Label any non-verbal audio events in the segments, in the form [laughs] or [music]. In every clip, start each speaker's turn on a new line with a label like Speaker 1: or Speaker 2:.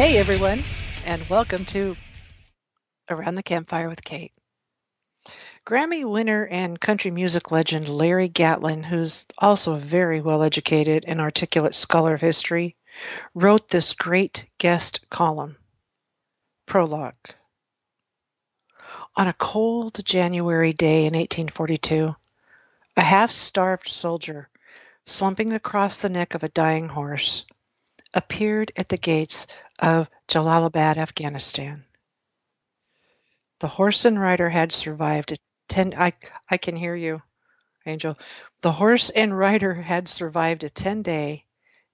Speaker 1: Hey everyone, and welcome to Around the Campfire with Kate. Grammy winner and country music legend Larry Gatlin, who's also a very well educated and articulate scholar of history, wrote this great guest column. Prologue. On a cold January day in 1842, a half starved soldier, slumping across the neck of a dying horse, appeared at the gates of Jalalabad, Afghanistan. The horse and rider had survived a ten I I can hear you, Angel. The horse and rider had survived a 10-day,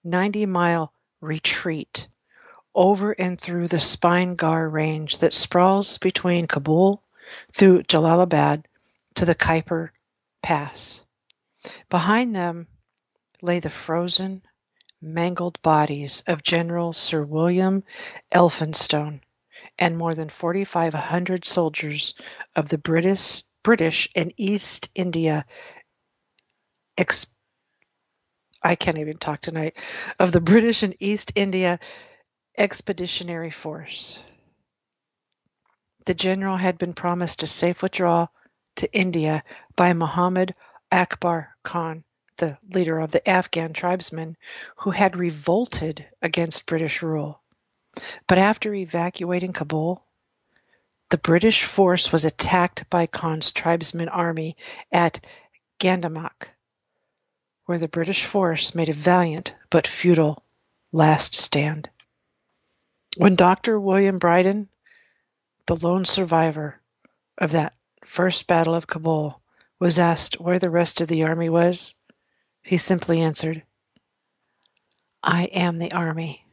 Speaker 1: 90-mile retreat over and through the Spin Ghar range that sprawls between Kabul through Jalalabad to the Khyber Pass. Behind them lay the frozen, mangled bodies of General Sir William Elphinstone and more than 4,500 soldiers of the British, British and East India ex- I can't even talk tonight of the British and East India Expeditionary Force. The general had been promised a safe withdrawal to India by Muhammad Akbar Khan, the leader of the Afghan tribesmen who had revolted against British rule. But after evacuating Kabul, the British force was attacked by Khan's tribesman army at Gandamak, where the British force made a valiant but futile last stand. When Dr. William Brydon, the lone survivor of that first battle of Kabul, was asked where the rest of the army was, he simply answered, I am the army.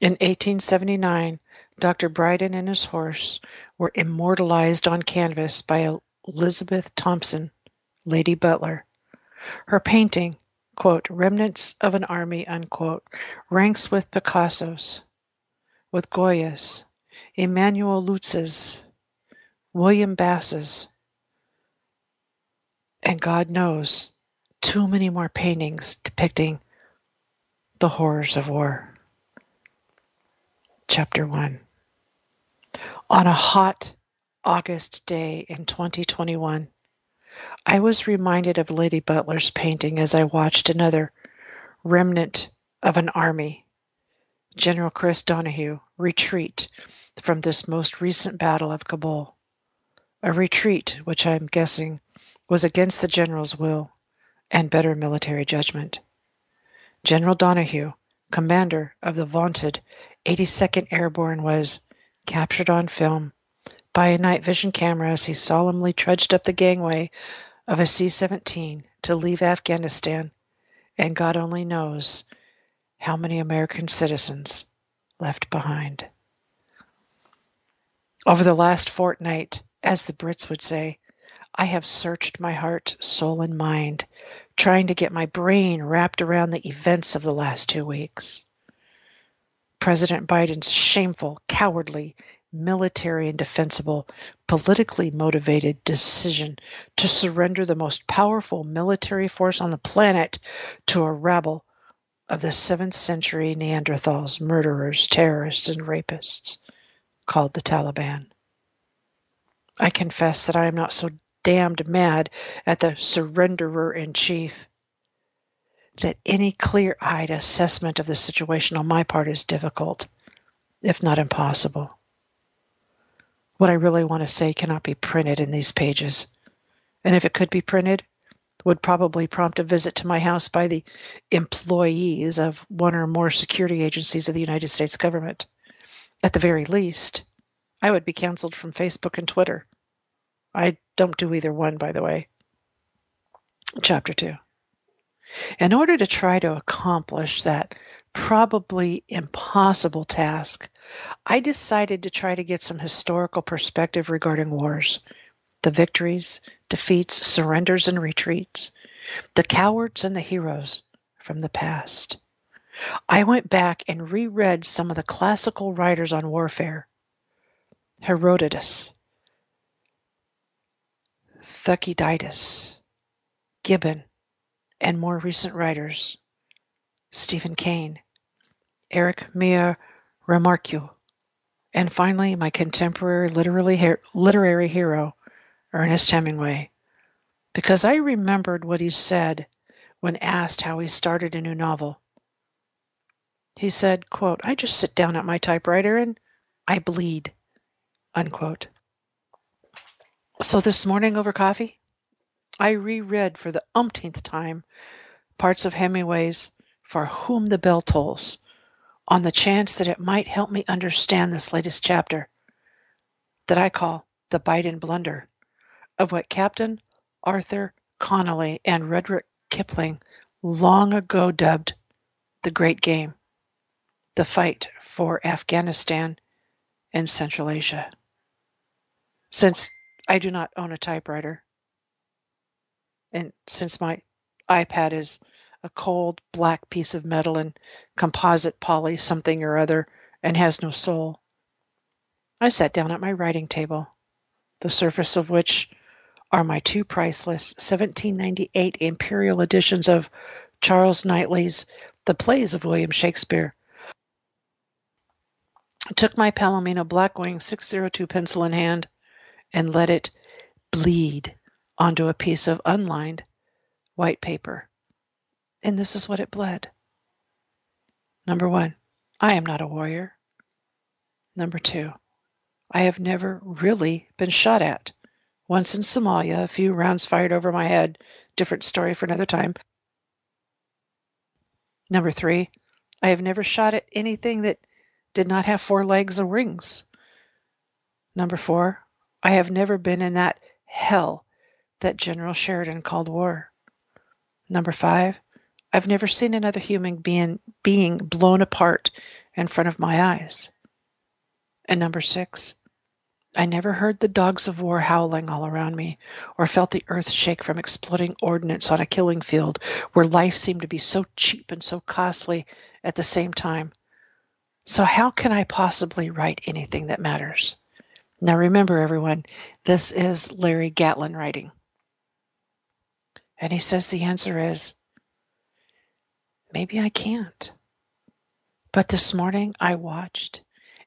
Speaker 1: In 1879, Dr. Brydon and his horse were immortalized on canvas by Elizabeth Thompson, Lady Butler. Her painting, quote, Remnants of an Army, unquote, ranks with Picasso's, with Goya's, Emanuel Leutze's, William Bass's, and God knows, too many more paintings depicting the horrors of war. Chapter 1 On a hot August day in 2021, I was reminded of Lady Butler's painting as I watched another remnant of an army, General Chris Donahue, retreat from this most recent battle of Kabul. A retreat which I am guessing was against the general's will and better military judgment. General Donahue, commander of the vaunted 82nd Airborne, was captured on film by a night vision camera as he solemnly trudged up the gangway of a C 17 to leave Afghanistan, and God only knows how many American citizens left behind. Over the last fortnight, as the Brits would say, I have searched my heart, soul, and mind, trying to get my brain wrapped around the events of the last two weeks. President Biden's shameful, cowardly, military and defensible, politically motivated decision to surrender the most powerful military force on the planet to a rabble of the 7th century Neanderthals, murderers, terrorists, and rapists called the Taliban. I confess that I am not so damned mad at the surrenderer in chief that any clear eyed assessment of the situation on my part is difficult, if not impossible. What I really want to say cannot be printed in these pages, and if it could be printed, would probably prompt a visit to my house by the employees of one or more security agencies of the United States government. At the very least, I would be canceled from Facebook and Twitter. I don't do either one, by the way. Chapter 2. In order to try to accomplish that probably impossible task, I decided to try to get some historical perspective regarding wars, the victories, defeats, surrenders, and retreats, the cowards and the heroes from the past. I went back and reread some of the classical writers on warfare Herodotus, Thucydides, Gibbon, and more recent writers, Stephen Crane, Erich Maria Remarque, and finally my contemporary literary, literary hero, Ernest Hemingway, because I remembered what he said when asked how he started a new novel. He said, quote, I just sit down at my typewriter and I bleed, unquote. So this morning over coffee, I reread for the umpteenth time parts of Hemingway's For Whom the Bell Tolls on the chance that it might help me understand this latest chapter that I call the Biden blunder of what Captain Arthur Conolly and Rudyard Kipling long ago dubbed the Great Game, the fight for Afghanistan and Central Asia. Since I do not own a typewriter, and since my iPad is a cold black piece of metal and composite poly something or other and has no soul, I sat down at my writing table, the surface of which are my two priceless 1798 imperial editions of Charles Knightley's The Plays of William Shakespeare. I took my Palomino Blackwing 602 pencil in hand and let it bleed onto a piece of unlined white paper. And this is what it bled. Number one, I am not a warrior. Number two, I have never really been shot at. Once in Somalia, a few rounds fired over my head. Different story for another time. Number three, I have never shot at anything that did not have four legs or wings. Number four, I have never been in that hell that General Sheridan called war. Number five, I've never seen another human being, being blown apart in front of my eyes. And number six, I never heard the dogs of war howling all around me, or felt the earth shake from exploding ordnance on a killing field where life seemed to be so cheap and so costly at the same time. So, how can I possibly write anything that matters? Now, remember, everyone, this is Larry Gatlin writing. And he says the answer is maybe I can't. But this morning I watched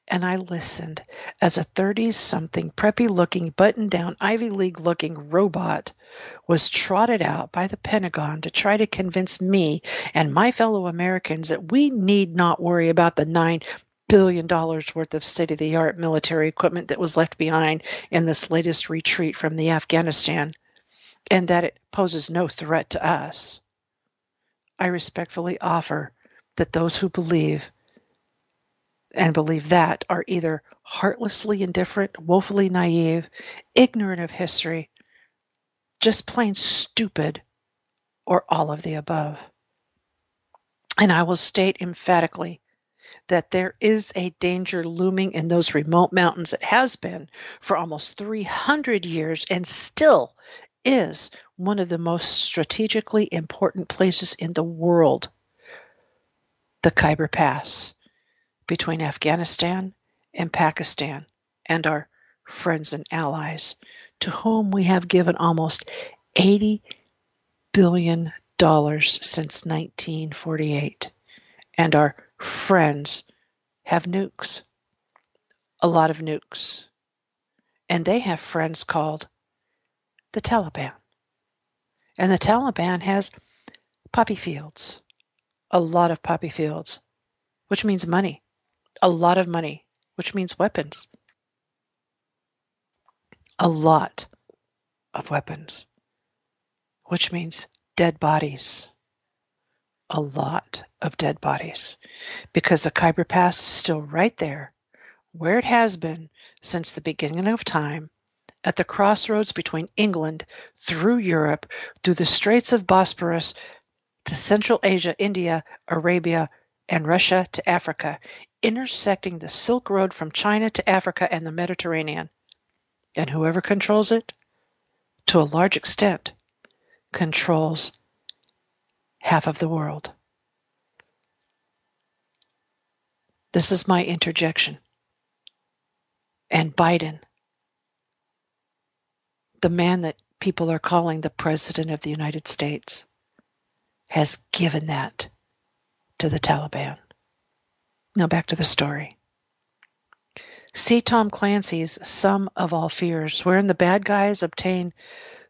Speaker 1: and I listened as a 30 something preppy looking, button down, Ivy League looking robot was trotted out by the Pentagon to try to convince me and my fellow Americans that we need not worry about the $9 billion dollars worth of state of the art military equipment that was left behind in this latest retreat from the Afghanistan and that it poses no threat to us. I respectfully offer that those who believe and believe that are either heartlessly indifferent, woefully naive, ignorant of history, just plain stupid, or all of the above. And I will state emphatically that there is a danger looming in those remote mountains. It has been for almost 300 years and still is one of the most strategically important places in the world. The Khyber Pass between Afghanistan and Pakistan and our friends and allies, to whom we have given almost $80 billion since 1948. And our friends have nukes, a lot of nukes. And they have friends called the Taliban. And the Taliban has poppy fields, a lot of poppy fields, which means money a lot of money, which means weapons. A lot of weapons, which means dead bodies. A lot of dead bodies. Because the Khyber Pass is still right there, where it has been since the beginning of time, at the crossroads between England, through Europe, through the Straits of Bosporus, to Central Asia, India, Arabia, and Russia to Africa intersecting the Silk Road from China to Africa and the Mediterranean. And whoever controls it, to a large extent, controls half of the world. This is my interjection. And Biden, the man that people are calling the President of the United States, has given that to the Taliban. Now back to the story. See Tom Clancy's Sum of All Fears, wherein the bad guys obtain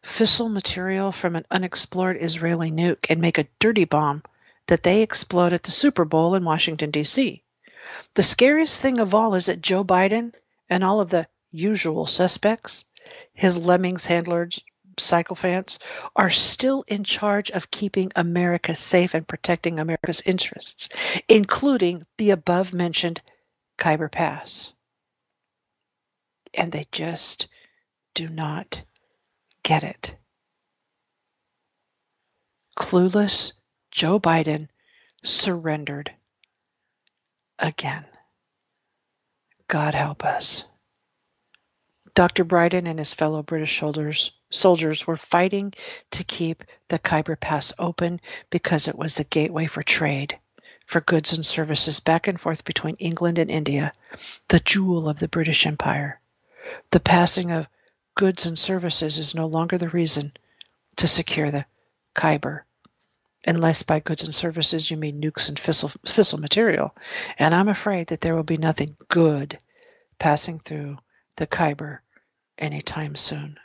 Speaker 1: fissile material from an unexplored Israeli nuke and make a dirty bomb that they explode at the Super Bowl in Washington, D.C. The scariest thing of all is that Joe Biden and all of the usual suspects, his lemmings, handlers, sycophants, are still in charge of keeping America safe and protecting America's interests, including the above mentioned Khyber Pass. And they just do not get it. Clueless Joe Biden surrendered again. God help us. Dr. Brydon and his fellow British soldiers, soldiers were fighting to keep the Khyber Pass open because it was the gateway for trade, for goods and services back and forth between England and India, the jewel of the British Empire. The passing of goods and services is no longer the reason to secure the Khyber, unless by goods and services you mean nukes and fissile, fissile material. And I'm afraid that there will be nothing good passing through the Khyber anytime soon.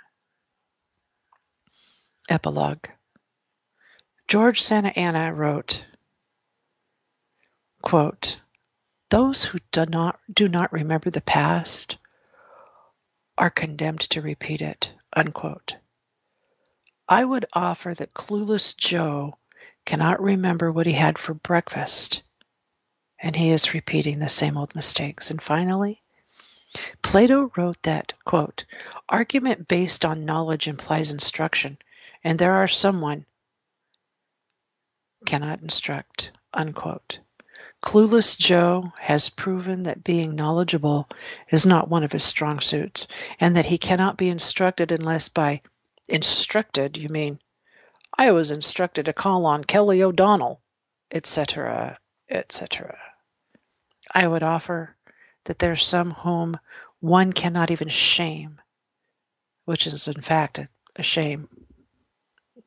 Speaker 1: Epilogue George Santa Anna wrote, quote, Those who do not, do not remember the past are condemned to repeat it. Unquote. I would offer that clueless Joe cannot remember what he had for breakfast, and he is repeating the same old mistakes. And finally, Plato wrote that, quote, argument based on knowledge implies instruction, and there are someone cannot instruct, unquote. Clueless Joe has proven that being knowledgeable is not one of his strong suits, and that he cannot be instructed unless by instructed you mean I was instructed to call on Kelly O'Donnell, etc., etc. I would offer that there are some whom one cannot even shame, which is in fact a, a shame.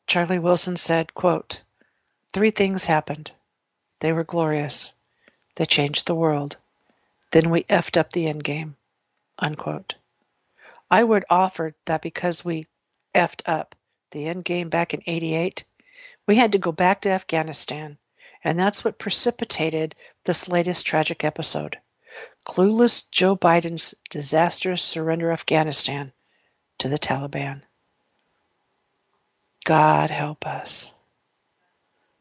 Speaker 1: Charlie Wilson said, quote, Three things happened. They were glorious. They changed the world. Then we effed up the end game. Unquote. I would offer that because we effed up the end game back in 88, we had to go back to Afghanistan, and that's what precipitated this latest tragic episode. Clueless Joe Biden's disastrous surrender of Afghanistan to the Taliban. God help us.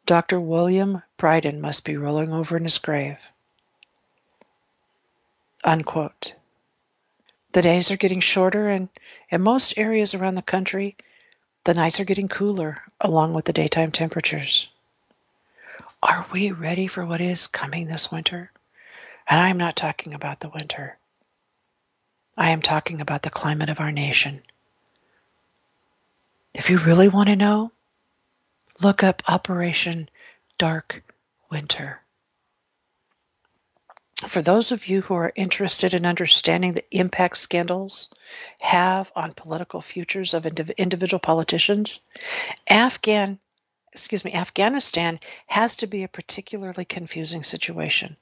Speaker 1: Dr. William Brydon must be rolling over in his grave. Unquote. The days are getting shorter, and in most areas around the country, the nights are getting cooler along with the daytime temperatures. Are we ready for what is coming this winter? And I am not talking about the winter. I am talking about the climate of our nation. If you really want to know, look up Operation Dark Winter. For those of you who are interested in understanding the impact scandals have on political futures of individual politicians, Afghan, excuse me, Afghanistan has to be a particularly confusing situation.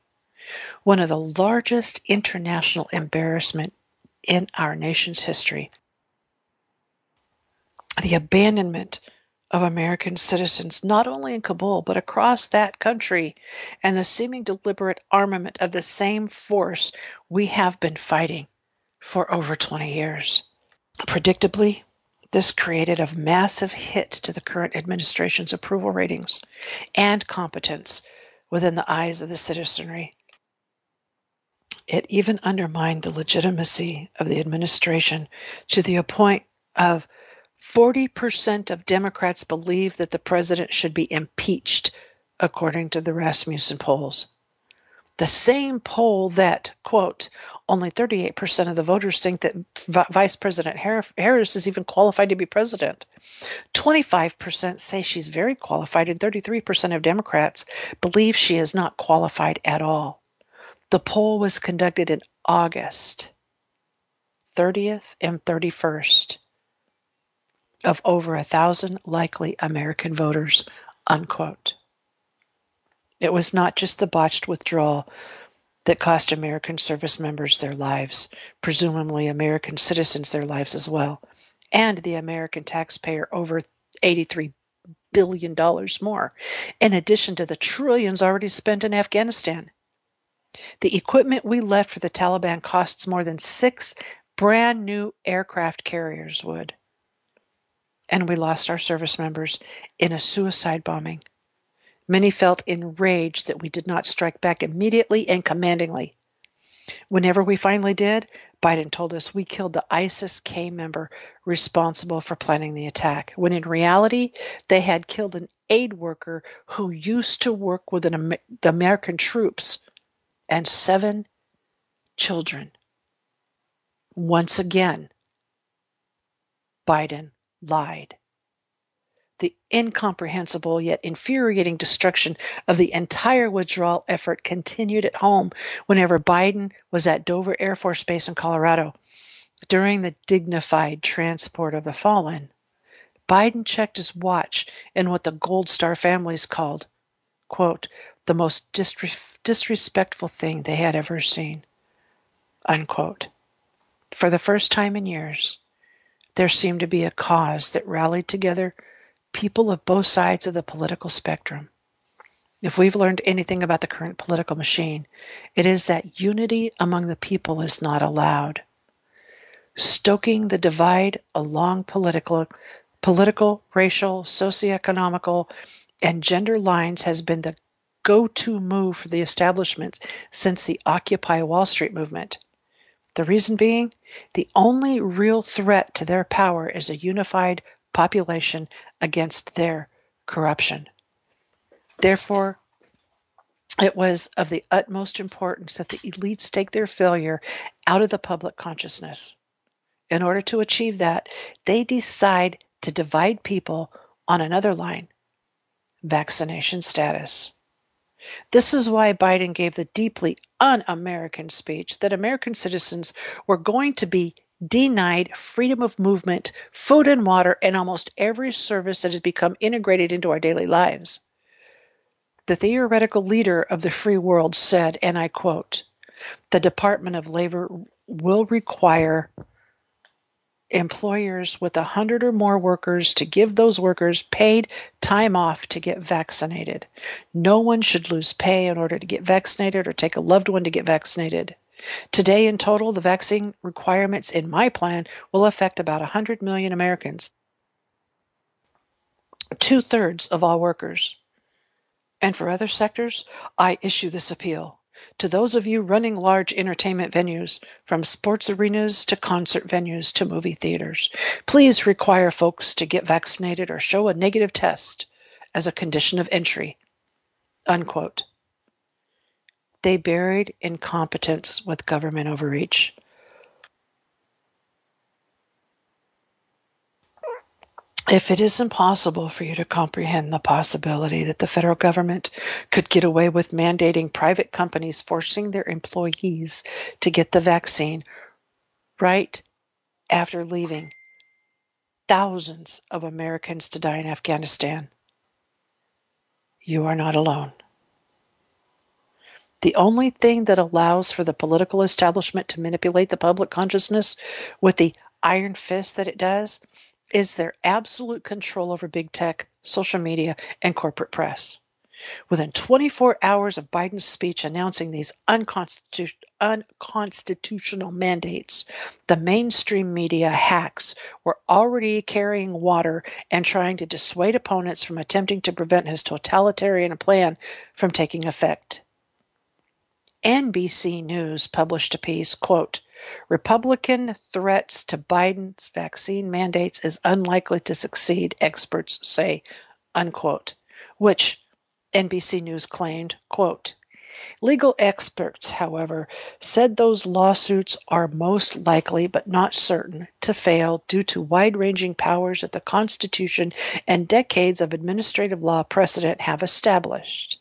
Speaker 1: One of the largest international embarrassment in our nation's history. The abandonment of American citizens, not only in Kabul, but across that country, and the seeming deliberate armament of the same force we have been fighting for over 20 years. Predictably, this created a massive hit to the current administration's approval ratings and competence within the eyes of the citizenry. It even undermined the legitimacy of the administration to the point of 40% of Democrats believe that the president should be impeached, according to the Rasmussen polls. The same poll that, quote, only 38% of the voters think that Vice President Harris is even qualified to be president. 25% say she's very qualified, and 33% of Democrats believe she is not qualified at all. The poll was conducted in August 30th and 31st of over a thousand likely American voters, unquote. It was not just the botched withdrawal that cost American service members their lives, presumably American citizens their lives as well, and the American taxpayer over $83 billion more, in addition to the trillions already spent in Afghanistan. The equipment we left for the Taliban costs more than six brand new aircraft carriers would. And we lost our service members in a suicide bombing. Many felt enraged that we did not strike back immediately and commandingly. Whenever we finally did, Biden told us we killed the ISIS K member responsible for planning the attack, when in reality, they had killed an aid worker who used to work with an, the American troops and seven children. Once again, Biden lied the incomprehensible yet infuriating destruction of the entire withdrawal effort continued at home whenever Biden was at Dover Air Force Base in Colorado. During the dignified transport of the fallen, Biden checked his watch in what the Gold Star families called, quote, the most disrespectful thing they had ever seen, unquote. For the first time in years, there seemed to be a cause that rallied together people of both sides of the political spectrum. If we've learned anything about the current political machine, it is that unity among the people is not allowed. Stoking the divide along political, political, racial, socioeconomical, and gender lines has been the go to move for the establishment since the Occupy Wall Street movement. The reason being, the only real threat to their power is a unified population against their corruption. Therefore, it was of the utmost importance that the elites take their failure out of the public consciousness. In order to achieve that, they decide to divide people on another line vaccination status. This is why Biden gave the deeply un American speech that American citizens were going to be denied freedom of movement, food and water, and almost every service that has become integrated into our daily lives. The theoretical leader of the free world said, and I quote, the Department of Labor will require employers with a hundred or more workers to give those workers paid time off to get vaccinated. No one should lose pay in order to get vaccinated or take a loved one to get vaccinated. Today, in total, the vaccine requirements in my plan will affect about 100 million Americans, two thirds of all workers. And for other sectors, I issue this appeal to those of you running large entertainment venues, from sports arenas to concert venues to movie theaters. Please require folks to get vaccinated or show a negative test as a condition of entry. Unquote. They buried incompetence with government overreach. If it is impossible for you to comprehend the possibility that the federal government could get away with mandating private companies forcing their employees to get the vaccine right after leaving thousands of Americans to die in Afghanistan, you are not alone. The only thing that allows for the political establishment to manipulate the public consciousness with the iron fist that it does is their absolute control over big tech, social media, and corporate press. Within 24 hours of Biden's speech announcing these unconstitu- unconstitutional mandates, the mainstream media hacks were already carrying water and trying to dissuade opponents from attempting to prevent his totalitarian plan from taking effect. NBC News published a piece, quote, Republican threats to Biden's vaccine mandates is unlikely to succeed, experts say, unquote, which NBC News claimed, quote, Legal experts, however, said those lawsuits are most likely, but not certain, to fail due to wide ranging powers that the Constitution and decades of administrative law precedent have established.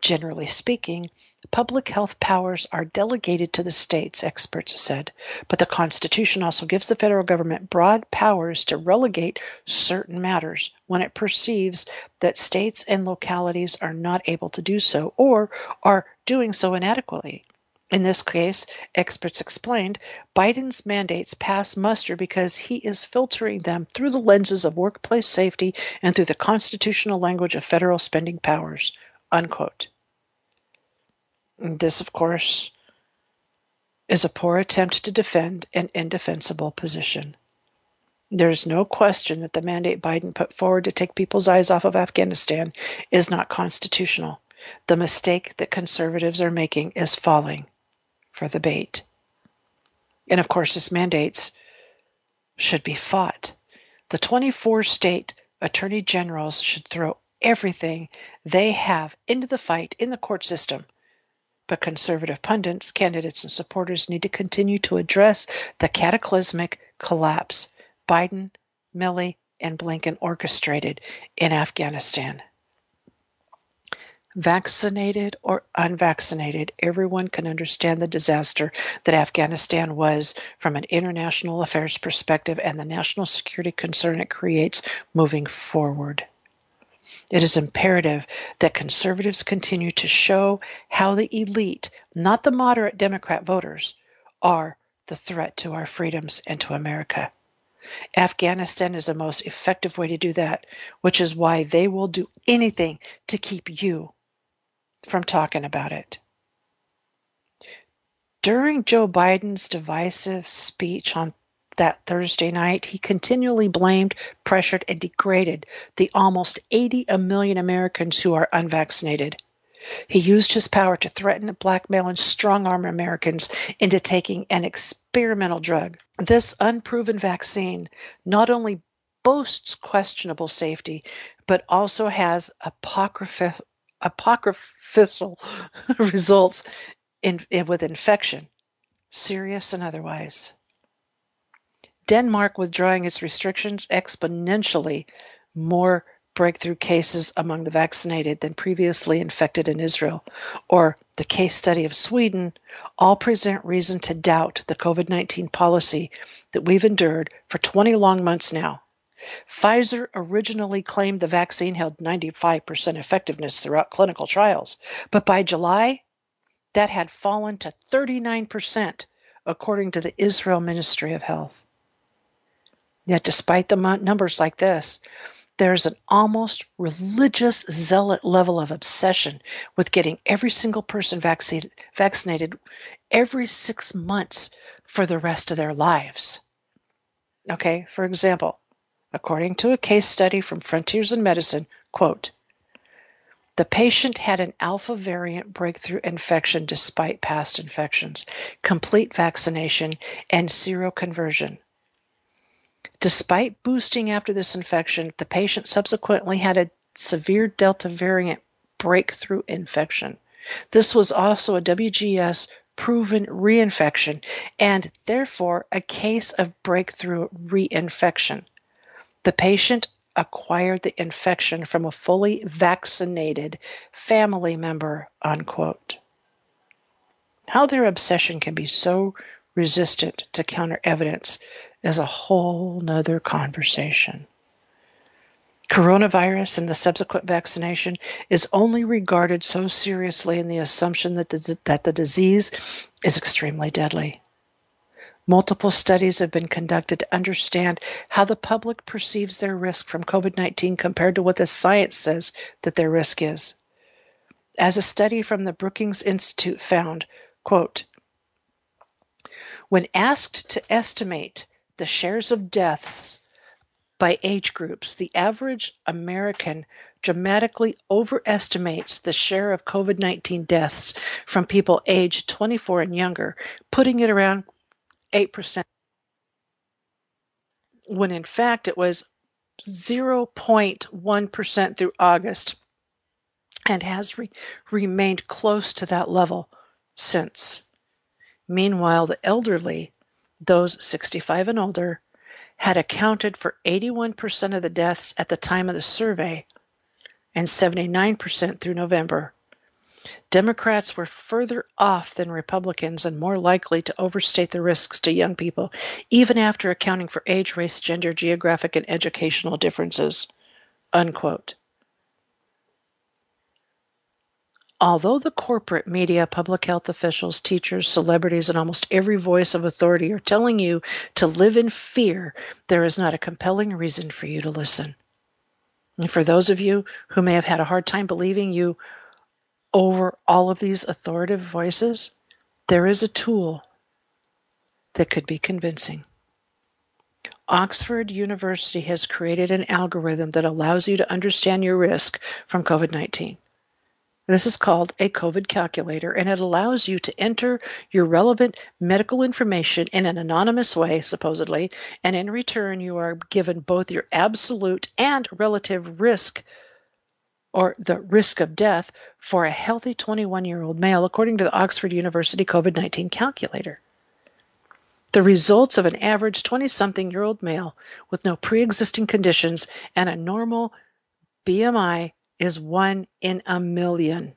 Speaker 1: Generally speaking, public health powers are delegated to the states, experts said, but the Constitution also gives the federal government broad powers to relegate certain matters when it perceives that states and localities are not able to do so or are doing so inadequately. In this case, experts explained, Biden's mandates pass muster because he is filtering them through the lenses of workplace safety and through the constitutional language of federal spending powers. Unquote. This, of course, is a poor attempt to defend an indefensible position. There is no question that the mandate Biden put forward to take people's eyes off of Afghanistan is not constitutional. The mistake that conservatives are making is falling for the bait. And of course, his mandates should be fought. The 24 state attorney generals should throw everything they have into the fight in the court system. But conservative pundits, candidates, and supporters need to continue to address the cataclysmic collapse Biden, Milley, and Blinken orchestrated in Afghanistan. Vaccinated or unvaccinated, everyone can understand the disaster that Afghanistan was from an international affairs perspective and the national security concern it creates moving forward. It is imperative that conservatives continue to show how the elite, not the moderate Democrat voters, are the threat to our freedoms and to America. Afghanistan is the most effective way to do that, which is why they will do anything to keep you from talking about it. During Joe Biden's divisive speech on that Thursday night, he continually blamed, pressured, and degraded the almost 80 million Americans who are unvaccinated. He used his power to threaten, blackmail, and strong arm Americans into taking an experimental drug. This unproven vaccine not only boasts questionable safety, but also has apocryphal apocryphal [laughs] results in, in, with infection, serious and otherwise. Denmark withdrawing its restrictions exponentially more breakthrough cases among the vaccinated than previously infected in Israel, or the case study of Sweden, all present reason to doubt the COVID 19 policy that we've endured for 20 long months now. Pfizer originally claimed the vaccine held 95% effectiveness throughout clinical trials, but by July, that had fallen to 39%, according to the Israel Ministry of Health. Yet, despite the numbers like this, there's an almost religious zealot level of obsession with getting every single person vaccinated, vaccinated every six months for the rest of their lives. Okay, for example, according to a case study from Frontiers in Medicine, quote, the patient had an alpha variant breakthrough infection despite past infections, complete vaccination, and seroconversion. Despite boosting after this infection, the patient subsequently had a severe Delta variant breakthrough infection. This was also a WGS proven reinfection and therefore a case of breakthrough reinfection. The patient acquired the infection from a fully vaccinated family member, unquote. How their obsession can be so resistant to counter evidence is a whole nother conversation. Coronavirus and the subsequent vaccination is only regarded so seriously in the assumption that the, that the disease is extremely deadly. Multiple studies have been conducted to understand how the public perceives their risk from COVID 19 compared to what the science says that their risk is. As a study from the Brookings Institute found, quote, when asked to estimate the shares of deaths by age groups, the average American dramatically overestimates the share of COVID 19 deaths from people aged 24 and younger, putting it around 8%, when in fact it was 0.1% through August and has re- remained close to that level since. Meanwhile, the elderly those 65 and older, had accounted for 81% of the deaths at the time of the survey and 79% through November. Democrats were further off than Republicans and more likely to overstate the risks to young people, even after accounting for age, race, gender, geographic, and educational differences. Unquote. Although the corporate media, public health officials, teachers, celebrities, and almost every voice of authority are telling you to live in fear, there is not a compelling reason for you to listen. And for those of you who may have had a hard time believing you over all of these authoritative voices, there is a tool that could be convincing. Oxford University has created an algorithm that allows you to understand your risk from COVID 19. This is called a COVID calculator, and it allows you to enter your relevant medical information in an anonymous way, supposedly, and in return, you are given both your absolute and relative risk or the risk of death for a healthy 21 year old male, according to the Oxford University COVID 19 calculator. The results of an average 20 something year old male with no pre existing conditions and a normal BMI is one in a million.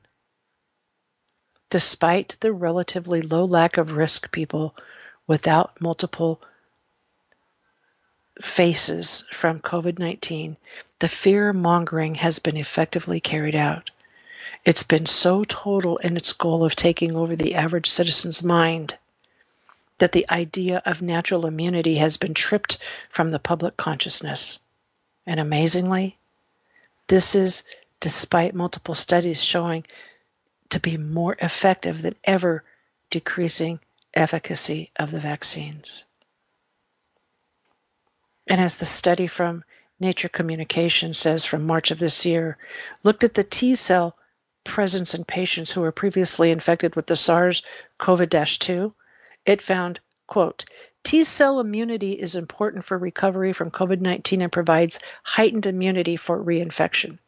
Speaker 1: Despite the relatively low lack of risk, people without multiple faces from COVID 19, the fear mongering has been effectively carried out. It's been so total in its goal of taking over the average citizen's mind that the idea of natural immunity has been tripped from the public consciousness. And amazingly, this is despite multiple studies showing to be more effective than ever decreasing efficacy of the vaccines. And as the study from Nature Communication says from March of this year, looked at the T cell presence in patients who were previously infected with the SARS CoV 2, it found, quote, T cell immunity is important for recovery from COVID 19 and provides heightened immunity for reinfection.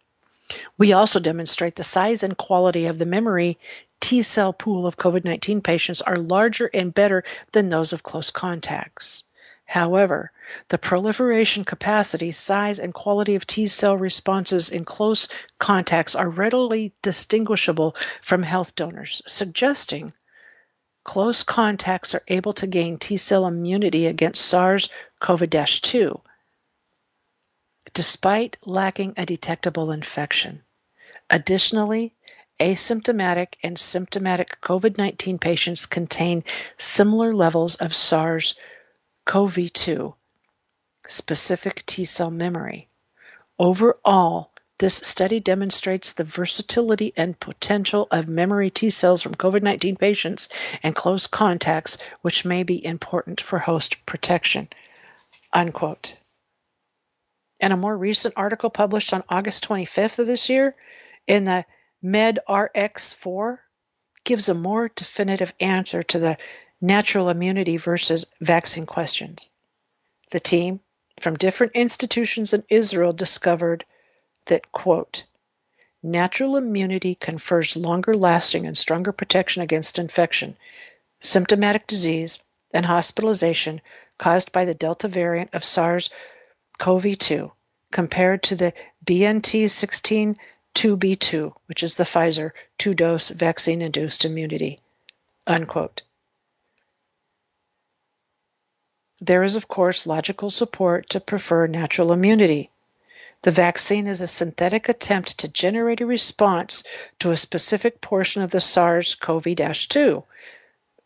Speaker 1: We also demonstrate the size and quality of the memory T cell pool of COVID 19 patients are larger and better than those of close contacts. However, the proliferation capacity, size, and quality of T cell responses in close contacts are readily distinguishable from health donors, suggesting close contacts are able to gain T cell immunity against SARS CoV 2 despite lacking a detectable infection. Additionally, asymptomatic and symptomatic COVID 19 patients contain similar levels of SARS CoV 2 specific T cell memory. Overall, this study demonstrates the versatility and potential of memory T cells from COVID 19 patients and close contacts, which may be important for host protection. Unquote. And a more recent article published on August 25th of this year in the MedRx4 gives a more definitive answer to the natural immunity versus vaccine questions. The team from different institutions in Israel discovered that, quote, natural immunity confers longer lasting and stronger protection against infection, symptomatic disease, and hospitalization caused by the Delta variant of SARS CoV 2 compared to the BNT 16 2B2, which is the Pfizer two dose vaccine induced immunity. Unquote. There is, of course, logical support to prefer natural immunity. The vaccine is a synthetic attempt to generate a response to a specific portion of the SARS CoV 2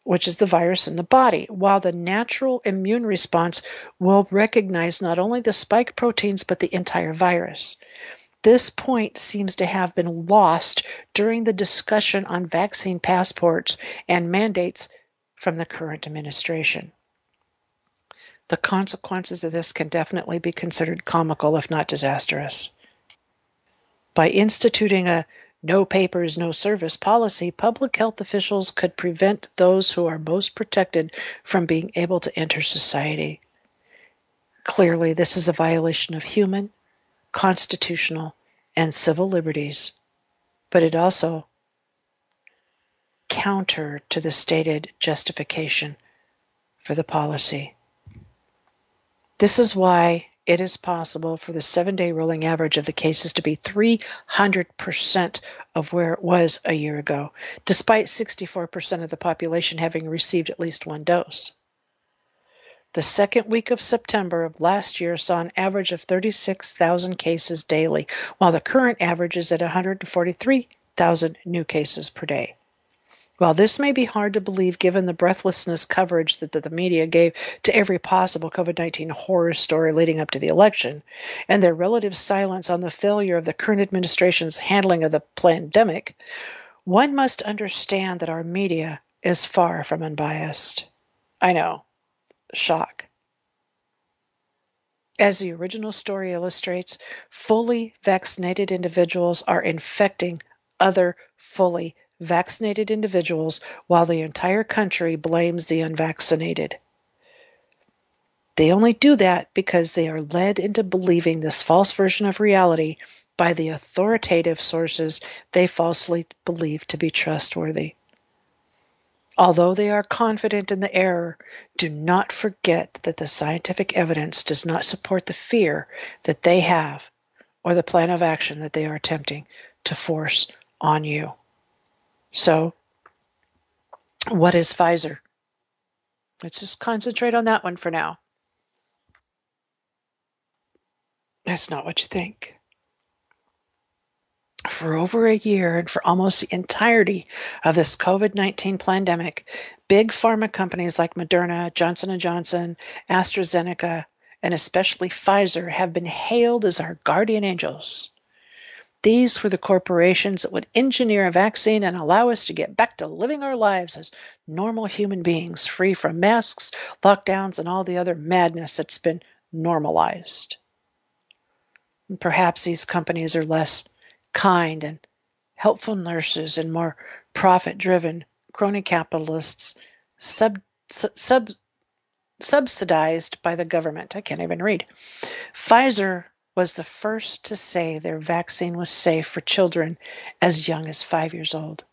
Speaker 1: which is the virus in the body, while the natural immune response will recognize not only the spike proteins but the entire virus. This point seems to have been lost during the discussion on vaccine passports and mandates from the current administration. The consequences of this can definitely be considered comical, if not disastrous. By instituting a no papers, no service policy, public health officials could prevent those who are most protected from being able to enter society. Clearly, this is a violation of human, constitutional, and civil liberties, but it also counter to the stated justification for the policy. This is why it is possible for the seven day rolling average of the cases to be 300% of where it was a year ago, despite 64% of the population having received at least one dose. The second week of September of last year saw an average of 36,000 cases daily, while the current average is at 143,000 new cases per day. While this may be hard to believe given the breathlessness coverage that, the media gave to every possible COVID 19 horror story leading up to the election, and their relative silence on the failure of the current administration's handling of the pandemic, one must understand that our media is far from unbiased. I know. Shock. As the original story illustrates, fully vaccinated individuals are infecting other fully vaccinated individuals while the entire country blames the unvaccinated. They only do that because they are led into believing this false version of reality by the authoritative sources they falsely believe to be trustworthy. Although they are confident in the error, do not forget that the scientific evidence does not support the fear that they have or the plan of action that they are attempting to force on you. So, what is Pfizer? Let's just concentrate on that one for now. That's not what you think. For over a year and for almost the entirety of this COVID-19 pandemic, big pharma companies like Moderna, Johnson & Johnson, AstraZeneca, and especially Pfizer have been hailed as our guardian angels. These were the corporations that would engineer a vaccine and allow us to get back to living our lives as normal human beings, free from masks, lockdowns, and all the other madness that's been normalized. And perhaps these companies are less kind and helpful nurses and more profit driven crony capitalists sub, sub, subsidized by the government. I can't even read. Pfizer was the first to say their vaccine was safe for children as young as five years old,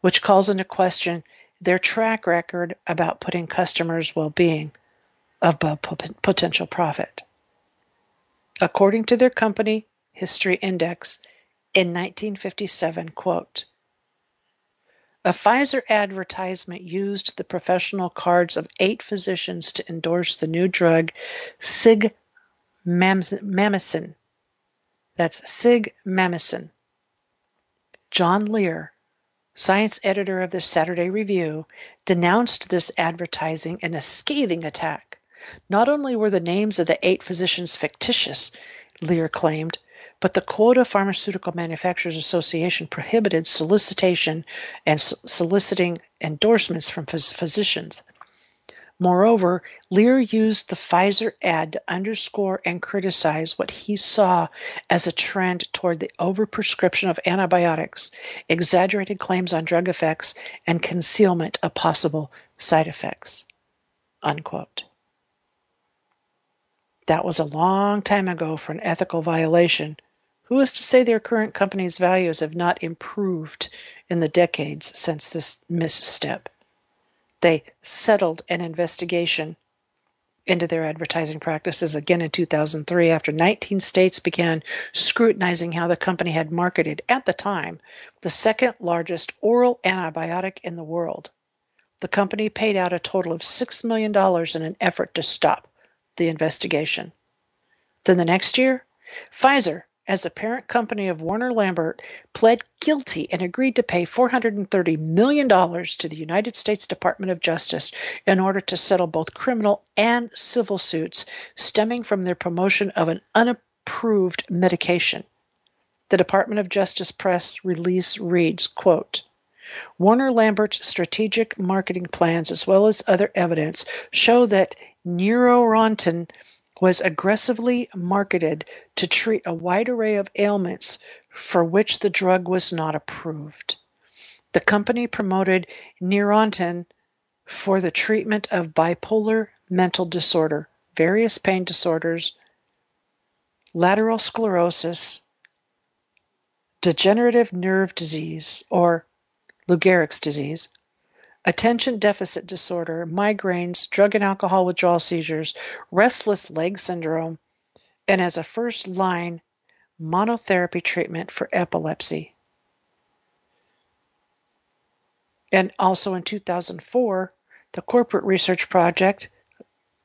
Speaker 1: which calls into question their track record about putting customers' well being above potential profit. According to their company history index in 1957, quote, a Pfizer advertisement used the professional cards of eight physicians to endorse the new drug Sig Mamison. That's Sig Mamison. John Lear, science editor of the Saturday Review, denounced this advertising in a scathing attack. Not only were the names of the eight physicians fictitious, Lear claimed, but the Quota Pharmaceutical Manufacturers Association prohibited solicitation and soliciting endorsements from phys- physicians. Moreover, Lear used the Pfizer ad to underscore and criticize what he saw as a trend toward the overprescription of antibiotics, exaggerated claims on drug effects, and concealment of possible side effects. Unquote. That was a long time ago for an ethical violation. Who is to say their current company's values have not improved in the decades since this misstep? They settled an investigation into their advertising practices again in 2003 after 19 states began scrutinizing how the company had marketed, at the time, the second largest oral antibiotic in the world. The company paid out a total of $6 million in an effort to stop the investigation. Then the next year, Pfizer as the parent company of Warner Lambert, pled guilty and agreed to pay $430 million to the United States Department of Justice in order to settle both criminal and civil suits stemming from their promotion of an unapproved medication. The Department of Justice press release reads, quote, Warner Lambert's strategic marketing plans, as well as other evidence, show that Neurontin was aggressively marketed to treat a wide array of ailments for which the drug was not approved. The company promoted Neurontin for the treatment of bipolar mental disorder, various pain disorders, lateral sclerosis, degenerative nerve disease, or Lou Gehrig's disease, attention deficit disorder, migraines, drug and alcohol withdrawal seizures, restless leg syndrome, and as a first line monotherapy treatment for epilepsy. And also in 2004, the Corporate Research Project,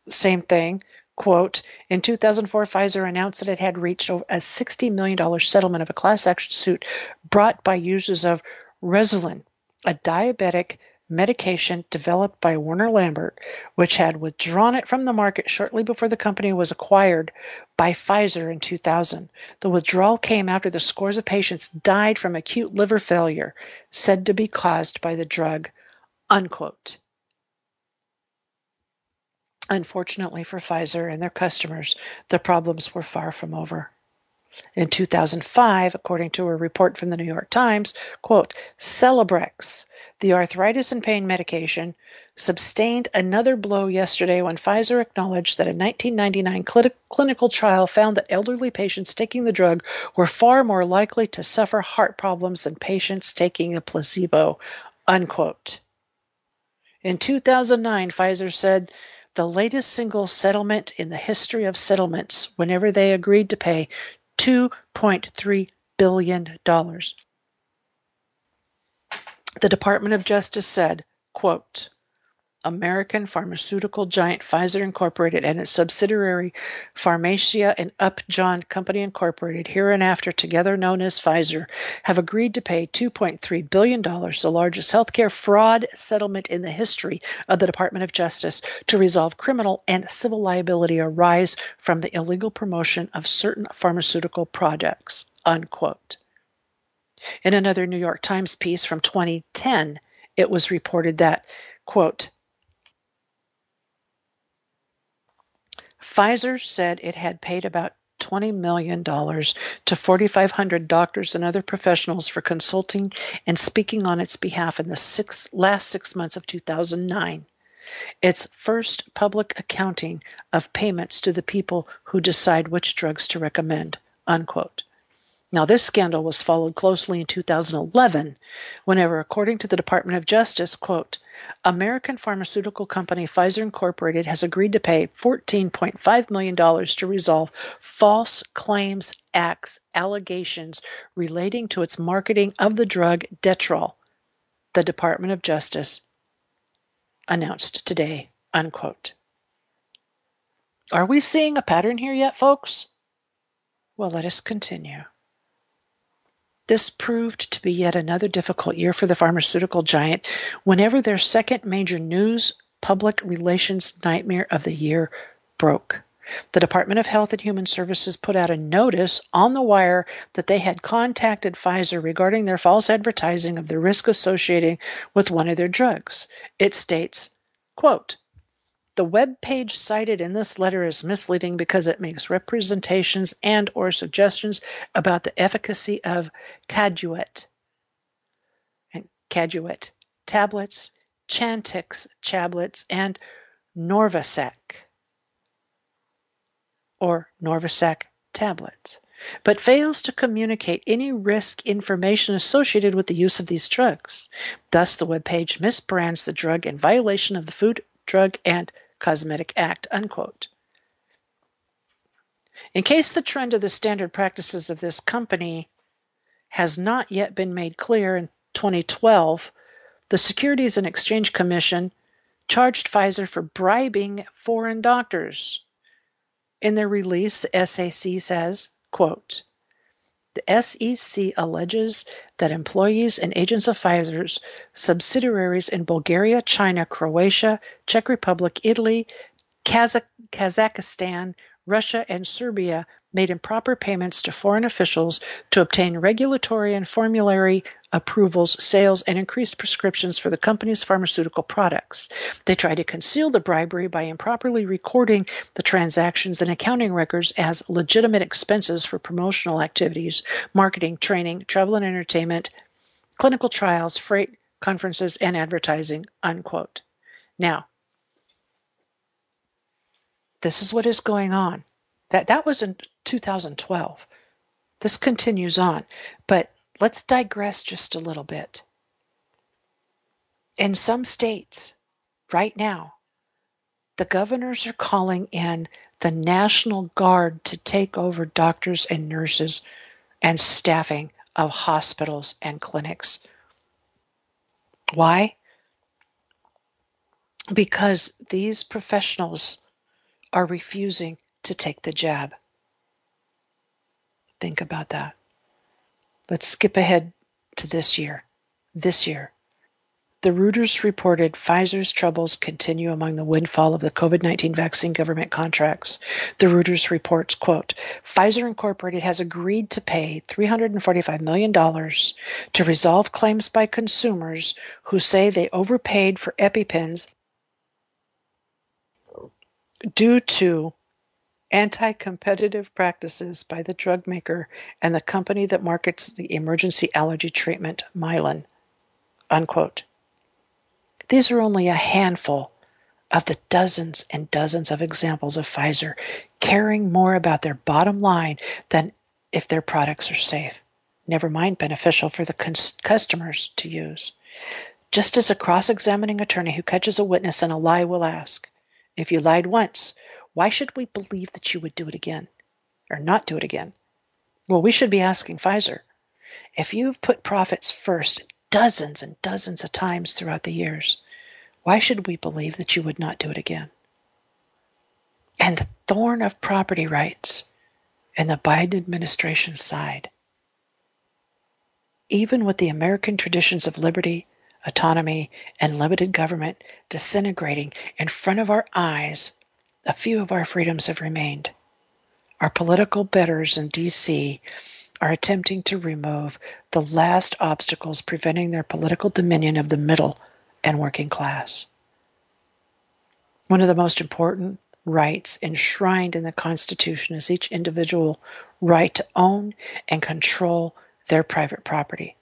Speaker 1: same thing, Quote, in 2004, Pfizer announced that it had reached a $60 million settlement of a class action suit brought by users of Rezulin, a diabetic medication developed by Warner Lambert, which had withdrawn it from the market shortly before the company was acquired by Pfizer in 2000. The withdrawal came after the scores of patients died from acute liver failure, said to be caused by the drug. Unquote. Unfortunately for Pfizer and their customers, the problems were far from over. In 2005, according to a report from the New York Times, quote, Celebrex, the arthritis and pain medication, sustained another blow yesterday when Pfizer acknowledged that a 1999 cl- clinical trial found that elderly patients taking the drug were far more likely to suffer heart problems than patients taking a placebo, unquote. In 2009, Pfizer said the latest single settlement in the history of settlements whenever they agreed to pay $2.3 billion. The Department of Justice said, quote, American pharmaceutical giant Pfizer Incorporated and its subsidiary Pharmacia and Upjohn Company Incorporated, hereinafter together known as Pfizer, have agreed to pay $2.3 billion, the largest healthcare fraud settlement in the history of the Department of Justice, to resolve criminal and civil liability arise from the illegal promotion of certain pharmaceutical products. Unquote. In another New York Times piece from 2010, it was reported that, quote, Pfizer said it had paid about $20 million to 4,500 doctors and other professionals for consulting and speaking on its behalf in the six, last six months of 2009. Its first public accounting of payments to the people who decide which drugs to recommend. Unquote. Now, this scandal was followed closely in 2011, whenever, according to the Department of Justice, quote, American pharmaceutical company Pfizer Incorporated has agreed to pay $14.5 million to resolve false claims acts allegations relating to its marketing of the drug Detrol, the Department of Justice announced today, unquote. Are we seeing a pattern here yet, folks? Well, let us continue. This proved to be yet another difficult year for the pharmaceutical giant whenever their second major news public relations nightmare of the year broke. The Department of Health and Human Services put out a notice on the wire that they had contacted Pfizer regarding their false advertising of the risk associated with one of their drugs. It states, quote, the web page cited in this letter is misleading because it makes representations and or suggestions about the efficacy of Caduet and Caduet tablets, Chantix tablets, and Norvasc or Norvasc tablets, but fails to communicate any risk information associated with the use of these drugs. Thus, the web page misbrands the drug in violation of the Food, Drug, and Cosmetic Act, unquote. In case the trend of the standard practices of this company has not yet been made clear, in 2012, the Securities and Exchange Commission charged Pfizer for bribing foreign doctors. In their release, the SAC says, quote, the SEC alleges that employees and agents of Pfizer's subsidiaries in Bulgaria, China, Croatia, Czech Republic, Italy, Kazakh- Kazakhstan, Russia, and Serbia made improper payments to foreign officials to obtain regulatory and formulary approvals, sales, and increased prescriptions for the company's pharmaceutical products. They tried to conceal the bribery by improperly recording the transactions and accounting records as legitimate expenses for promotional activities, marketing, training, travel and entertainment, clinical trials, freight, conferences, and advertising. Unquote. Now, this is what is going on. That that was in 2012. This continues on, but let's digress just a little bit. In some states, right now, the governors are calling in the National Guard to take over doctors and nurses and staffing of hospitals and clinics. Why? Because these professionals are refusing to take the jab. Think about that. Let's skip ahead to this year. This year. The Reuters reported Pfizer's troubles continue among the windfall of the COVID-19 vaccine government contracts. The Reuters reports, quote, Pfizer Incorporated has agreed to pay $345 million to resolve claims by consumers who say they overpaid for EpiPens due to anti-competitive practices by the drug maker and the company that markets the emergency allergy treatment Mylan. Unquote. These are only a handful of the dozens and dozens of examples of Pfizer caring more about their bottom line than if their products are safe, never mind beneficial for the customers to use. Just as a cross examining attorney who catches a witness in a lie will ask, if you lied once, why should we believe that you would do it again or not do it again? Well, we should be asking Pfizer, if you've put profits first dozens and dozens of times throughout the years. Why should we believe that you would not do it again? And the thorn of property rights in the Biden administration's side. Even with the American traditions of liberty, autonomy, and limited government disintegrating in front of our eyes, a few of our freedoms have remained. Our political betters in D.C are attempting to remove the last obstacles preventing their political dominion of the middle and working class. One of the most important rights enshrined in the Constitution is each individual right to own and control their private property.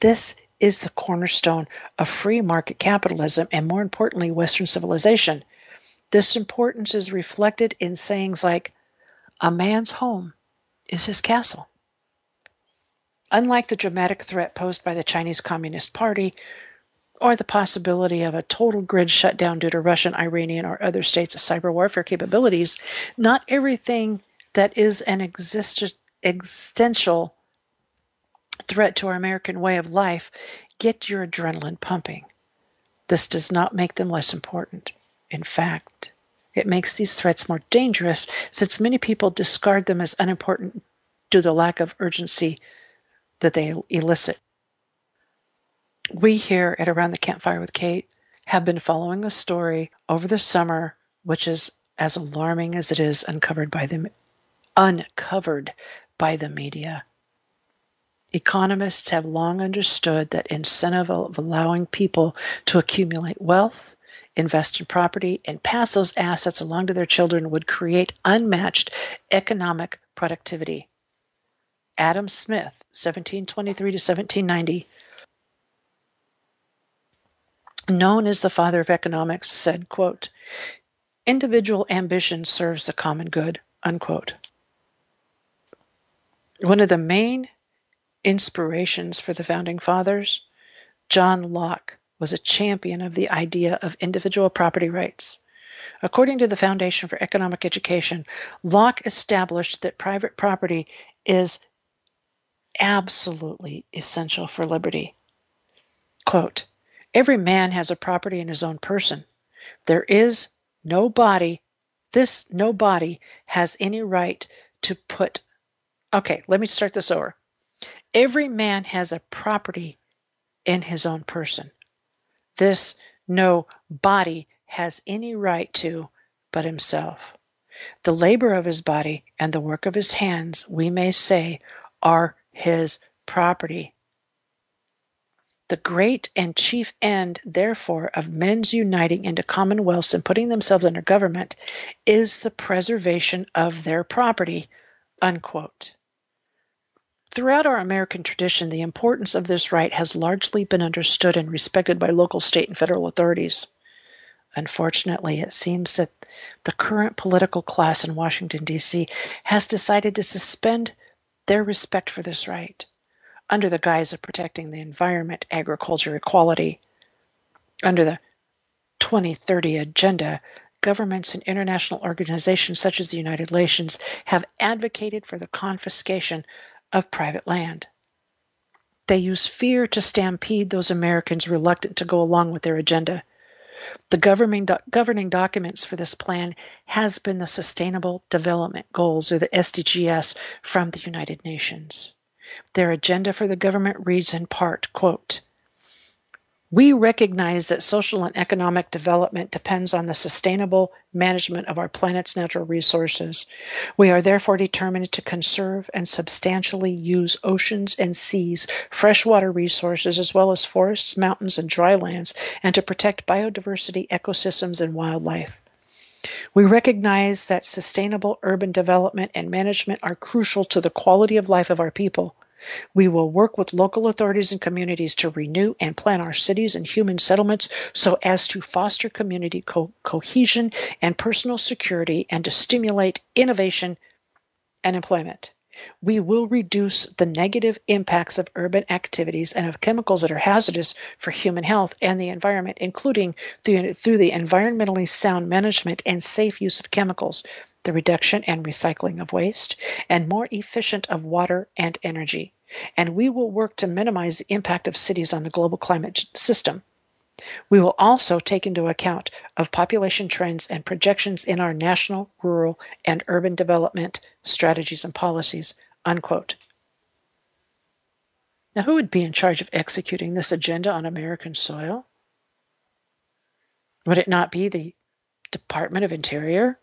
Speaker 1: This is the cornerstone of free market capitalism and, more importantly, Western civilization. This importance is reflected in sayings like, a man's home is his castle. Unlike the dramatic threat posed by the Chinese Communist Party or the possibility of a total grid shutdown due to Russian, Iranian, or other states' cyber warfare capabilities, not everything that is an exist- existential threat to our American way of life get your adrenaline pumping. This does not make them less important. In fact, it makes these threats more dangerous since many people discard them as unimportant due to the lack of urgency that they elicit. We here at Around the Campfire with Kate have been following a story over the summer, which is as alarming as it is uncovered by the uncovered by the media. Economists have long understood that incentive of allowing people to accumulate wealth, invest in property, and pass those assets along to their children would create unmatched economic productivity. Adam Smith, 1723 to 1790, known as the father of economics, said, quote, individual ambition serves the common good, unquote. One of the main inspirations for the founding fathers, John Locke, was a champion of the idea of individual property rights. According to the Foundation for Economic Education, Locke established that private property is absolutely essential for liberty. Quote, every man has a property in his own person. There is no body, this no body has any right to put, okay, let me start this over. Every man has a property in his own person. This no body has any right to but himself. The labor of his body and the work of his hands, we may say, are his property. The great and chief end, therefore, of men's uniting into commonwealths and putting themselves under government is the preservation of their property. Unquote. Throughout our American tradition, the importance of this right has largely been understood and respected by local, state, and federal authorities. Unfortunately, it seems that the current political class in Washington, D.C. has decided to suspend their respect for this right under the guise of protecting the environment, agriculture, equality. Under the 2030 agenda, governments and international organizations such as the United Nations have advocated for the confiscation of private land. They use fear to stampede those Americans reluctant to go along with their agenda. The governing, governing documents for this plan has been the Sustainable Development Goals, or the SDGs, from the United Nations. Their agenda for the government reads in part, quote, we recognize that social and economic development depends on the sustainable management of our planet's natural resources. We are therefore determined to conserve and substantially use oceans and seas, freshwater resources, as well as forests, mountains, and dry lands, and to protect biodiversity, ecosystems, and wildlife. We recognize that sustainable urban development and management are crucial to the quality of life of our people. We will work with local authorities and communities to renew and plan our cities and human settlements so as to foster community co- cohesion and personal security and to stimulate innovation and employment. We will reduce the negative impacts of urban activities and of chemicals that are hazardous for human health and the environment, including through, through the environmentally sound management and safe use of chemicals, the reduction and recycling of waste, and more efficient of water and energy and we will work to minimize the impact of cities on the global climate system. We will also take into account of population trends and projections in our national, rural, and urban development strategies and policies. Unquote. Now, who would be in charge of executing this agenda on American soil? Would it not be the Department of Interior?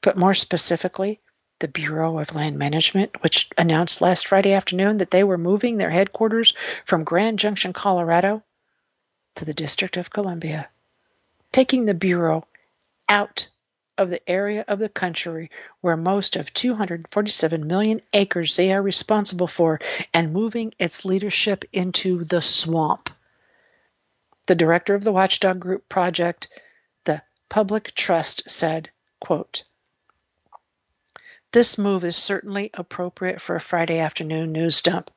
Speaker 1: But more specifically, the Bureau of Land Management, which announced last Friday afternoon that they were moving their headquarters from Grand Junction, Colorado, to the District of Columbia, taking the Bureau out of the area of the country where most of 247 million acres they are responsible for and moving its leadership into the swamp. The director of the Watchdog Group project, the Public Trust, said, quote, this move is certainly appropriate for a Friday afternoon news dump.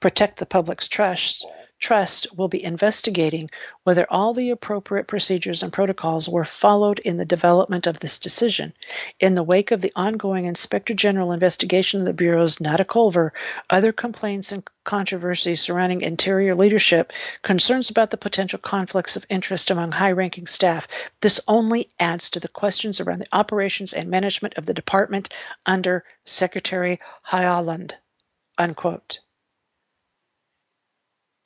Speaker 1: Protect the Public's Trust Trust will be investigating whether all the appropriate procedures and protocols were followed in the development of this decision. In the wake of the ongoing Inspector General investigation of the Bureau's Nada Culver, other complaints and controversies surrounding interior leadership, concerns about the potential conflicts of interest among high ranking staff, this only adds to the questions around the operations and management of the department under Secretary Haaland. Unquote.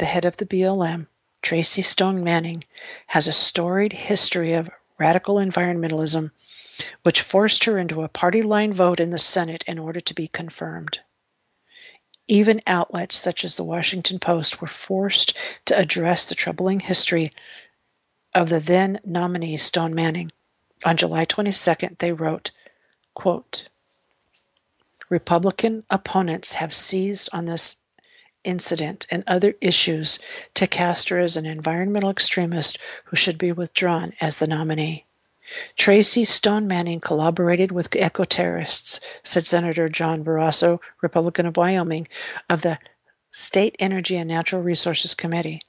Speaker 1: The head of the BLM, Tracy Stone Manning, has a storied history of radical environmentalism, which forced her into a party line vote in the Senate in order to be confirmed. Even outlets such as the Washington Post were forced to address the troubling history of the then nominee Stone Manning. On July 22nd, they wrote, quote, Republican opponents have seized on this incident and other issues to cast her as an environmental extremist who should be withdrawn as the nominee. Tracy Stone Manning collaborated with eco terrorists, said Senator John Barrasso, Republican of Wyoming, of the State Energy and Natural Resources Committee.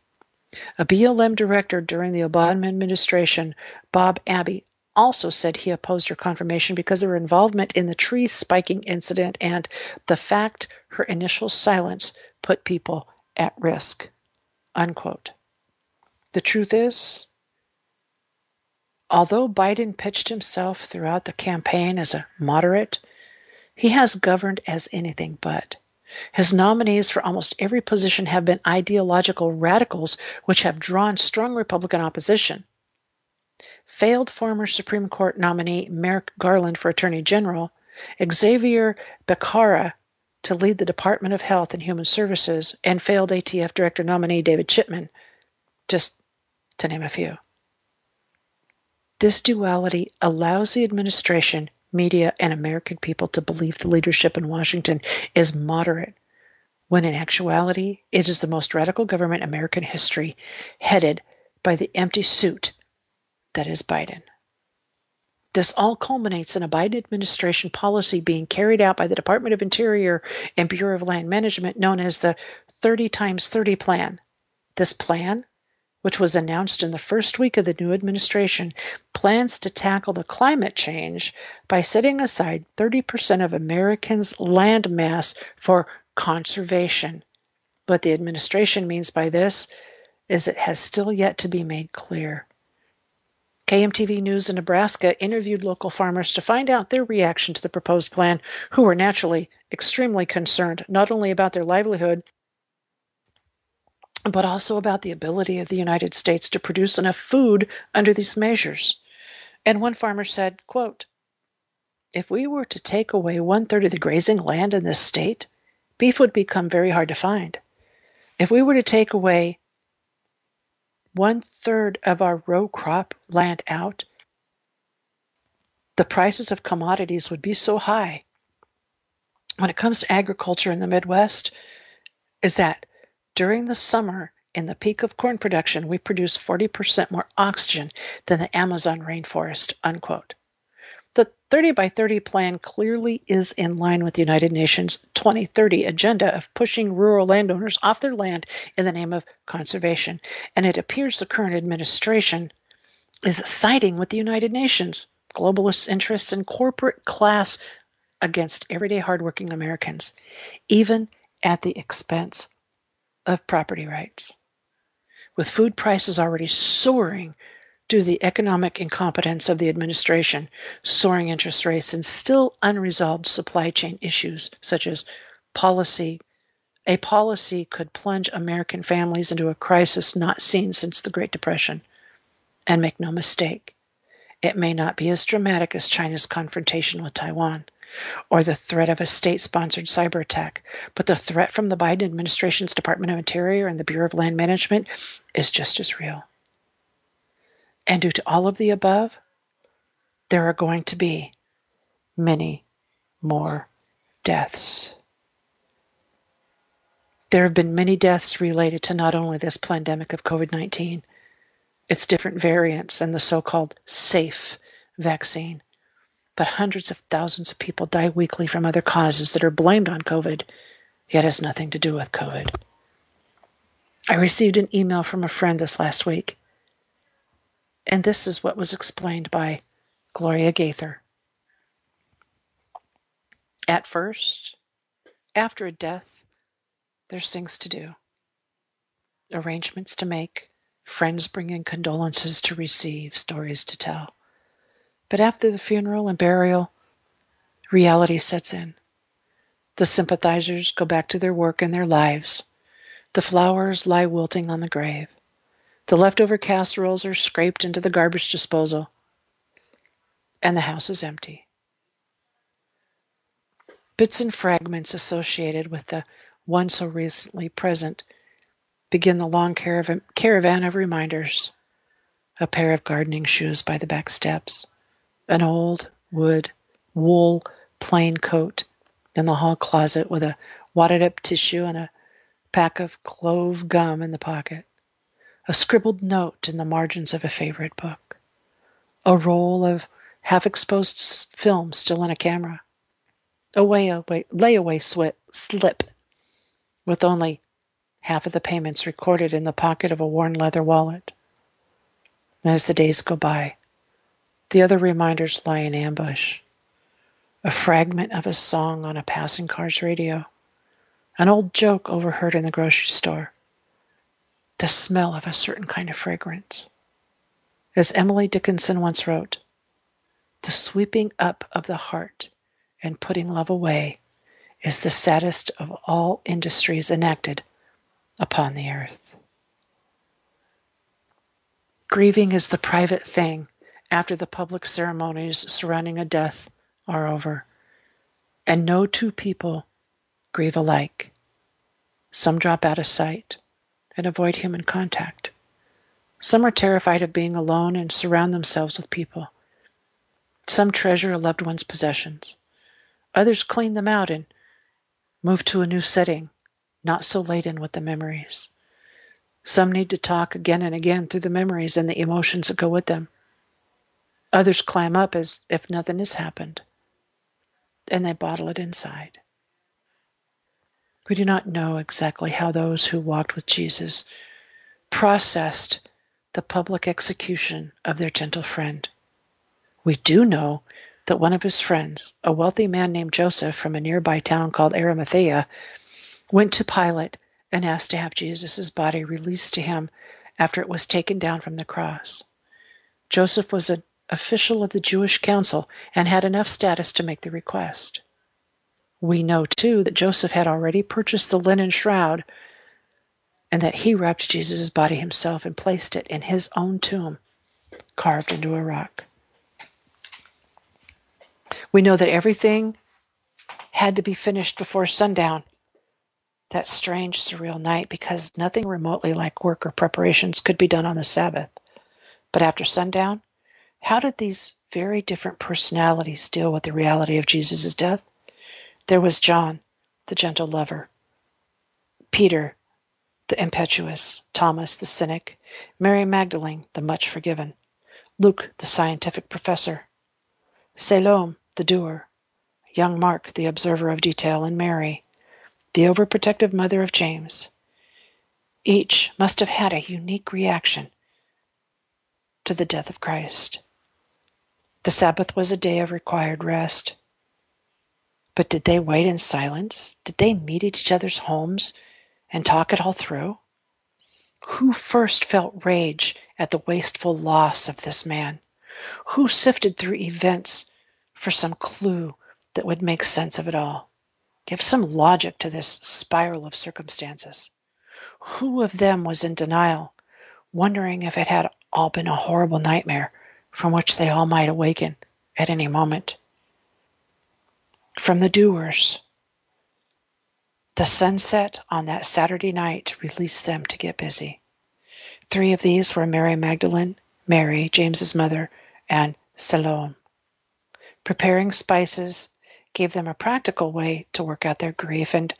Speaker 1: A BLM director during the Obama administration, Bob Abbey, also said he opposed her confirmation because of her involvement in the tree spiking incident and the fact her initial silence put people at risk. Unquote. The truth is, although Biden pitched himself throughout the campaign as a moderate, he has governed as anything but. His nominees for almost every position have been ideological radicals which have drawn strong Republican opposition. Failed former Supreme Court nominee Merrick Garland for Attorney General, Xavier Becerra to lead the Department of Health and Human Services, and failed ATF Director nominee David Chipman, just to name a few. This duality allows the administration, media, and American people to believe the leadership in Washington is moderate, when in actuality it is the most radical government in American history, headed by the empty suit that is Biden. This all culminates in a Biden administration policy being carried out by the Department of Interior and Bureau of Land Management known as the 30 times 30 plan. This plan, which was announced in the first week of the new administration, plans to tackle the climate change by setting aside 30% of Americans' land mass for conservation. What the administration means by this is it has still yet to be made clear. KMTV News in Nebraska interviewed local farmers to find out their reaction to the proposed plan, who were naturally extremely concerned not only about their livelihood, but also about the ability of the United States to produce enough food under these measures. And one farmer said, quote, if we were to take away one third of the grazing land in this state, beef would become very hard to find. If we were to take away one third of our row crop land out, the prices of commodities would be so high. When it comes to agriculture in the Midwest, is that during the summer, in the peak of corn production, we produce 40% more oxygen than the Amazon rainforest, unquote. The 30 by 30 plan clearly is in line with the United Nations 2030 agenda of pushing rural landowners off their land in the name of conservation. And it appears the current administration is siding with the United Nations, globalist interests, and corporate class against everyday hardworking Americans, even at the expense of property rights. With food prices already soaring to the economic incompetence of the administration, soaring interest rates, and still unresolved supply chain issues such as policy. A policy could plunge American families into a crisis not seen since the Great Depression. And make no mistake, it may not be as dramatic as China's confrontation with Taiwan or the threat of a state sponsored cyber attack, but the threat from the Biden administration's Department of Interior and the Bureau of Land Management is just as real. And due to all of the above, there are going to be many more deaths. There have been many deaths related to not only this pandemic of COVID 19, its different variants, and the so called safe vaccine, but hundreds of thousands of people die weekly from other causes that are blamed on COVID, yet has nothing to do with COVID. I received an email from a friend this last week and this is what was explained by Gloria Gaither. At first, after a death, there's things to do, arrangements to make, friends bringing condolences to receive, stories to tell. But after the funeral and burial, reality sets in. The sympathizers go back to their work and their lives. The flowers lie wilting on the grave. The leftover casseroles are scraped into the garbage disposal, and the house is empty. Bits and fragments associated with the one so recently present begin the long caravan of reminders. A pair of gardening shoes by the back steps, an old wood wool plain coat in the hall closet with a wadded up tissue and a pack of clove gum in the pocket a scribbled note in the margins of a favorite book, a roll of half exposed film still in a camera, a layaway, layaway slip with only half of the payments recorded in the pocket of a worn leather wallet. As the days go by, the other reminders lie in ambush. A fragment of a song on a passing car's radio, an old joke overheard in the grocery store, the smell of a certain kind of fragrance. As Emily Dickinson once wrote, the sweeping up of the heart and putting love away is the saddest of all industries enacted upon the earth. Grieving is the private thing after the public ceremonies surrounding a death are over, and no two people grieve alike. Some drop out of sight, and avoid human contact. Some are terrified of being alone and surround themselves with people. Some treasure a loved one's possessions. Others clean them out and move to a new setting, not so laden with the memories. Some need to talk again and again through the memories and the emotions that go with them. Others climb up as if nothing has happened, and they bottle it inside. We do not know exactly how those who walked with Jesus processed the public execution of their gentle friend. We do know that one of his friends, a wealthy man named Joseph from a nearby town called Arimathea, went to Pilate and asked to have Jesus' body released to him after it was taken down from the cross. Joseph was an official of the Jewish council and had enough status to make the request. We know, too, that Joseph had already purchased the linen shroud and that he wrapped Jesus' body himself and placed it in his own tomb, carved into a rock. We know that everything had to be finished before sundown that strange, surreal night because nothing remotely like work or preparations could be done on the Sabbath. But after sundown, how did these very different personalities deal with the reality of Jesus' death? There was John, the gentle lover, Peter, the impetuous, Thomas, the cynic, Mary Magdalene, the much forgiven, Luke, the scientific professor, Salome, the doer, young Mark, the observer of detail, and Mary, the overprotective mother of James. Each must have had a unique reaction to the death of Christ. The Sabbath was a day of required rest. But did they wait in silence? Did they meet at each other's homes and talk it all through? Who first felt rage at the wasteful loss of this man? Who sifted through events for some clue that would make sense of it all? Give some logic to this spiral of circumstances. Who of them was in denial, wondering if it had all been a horrible nightmare from which they all might awaken at any moment? From the doers, the sunset on that Saturday night released them to get busy. Three of these were Mary Magdalene, Mary, James's mother, and Salome. Preparing spices, gave them a practical way to work out their grief, and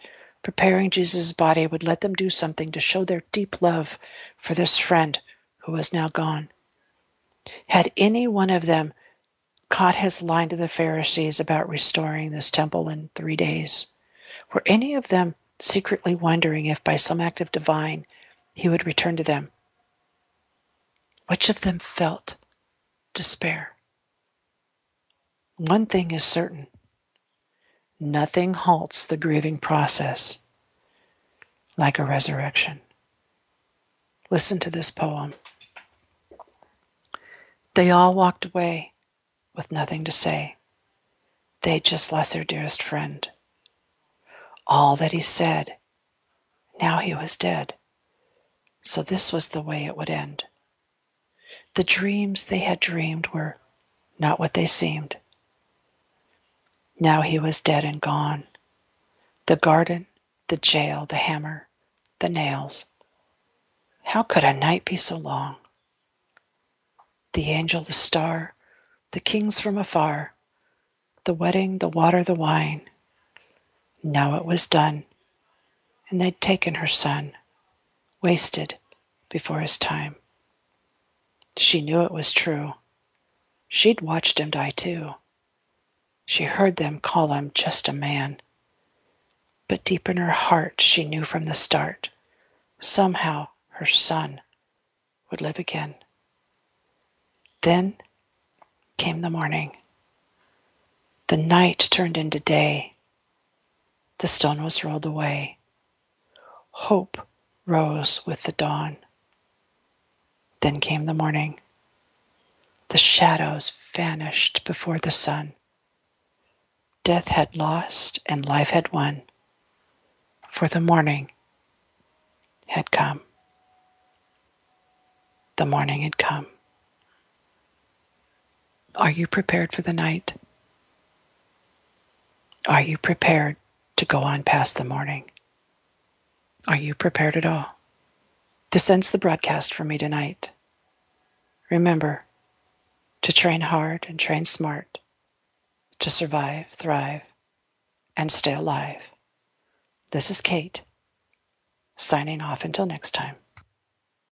Speaker 1: preparing Jesus' body would let them do something to show their deep love for this friend who was now gone. Had any one of them caught his line to the Pharisees about restoring this temple in three days? Were any of them secretly wondering if by some act of divine he would return to them? Which of them felt despair? One thing is certain Nothing halts the grieving process like a resurrection. Listen to this poem. They all walked away with nothing to say. They'd just lost their dearest friend. All that he said, now he was dead. So this was the way it would end. The dreams they had dreamed were not what they seemed. Now he was dead and gone. The garden, the jail, the hammer, the nails. How could a night be so long? The angel, the star, the kings from afar, the wedding, the water, the wine. Now it was done, and they'd taken her son, wasted before his time. She knew it was true. She'd watched him die too. She heard them call him just a man. But deep in her heart, she knew from the start somehow her son would live again. Then came the morning. The night turned into day. The stone was rolled away. Hope rose with the dawn. Then came the morning. The shadows vanished before the sun. Death had lost and life had won, for the morning had come. The morning had come. Are you prepared for the night? Are you prepared to go on past the morning? Are you prepared at all? This ends the broadcast for me tonight. Remember to train hard and train smart to survive, thrive, and stay alive. This is Kate, signing off until next time.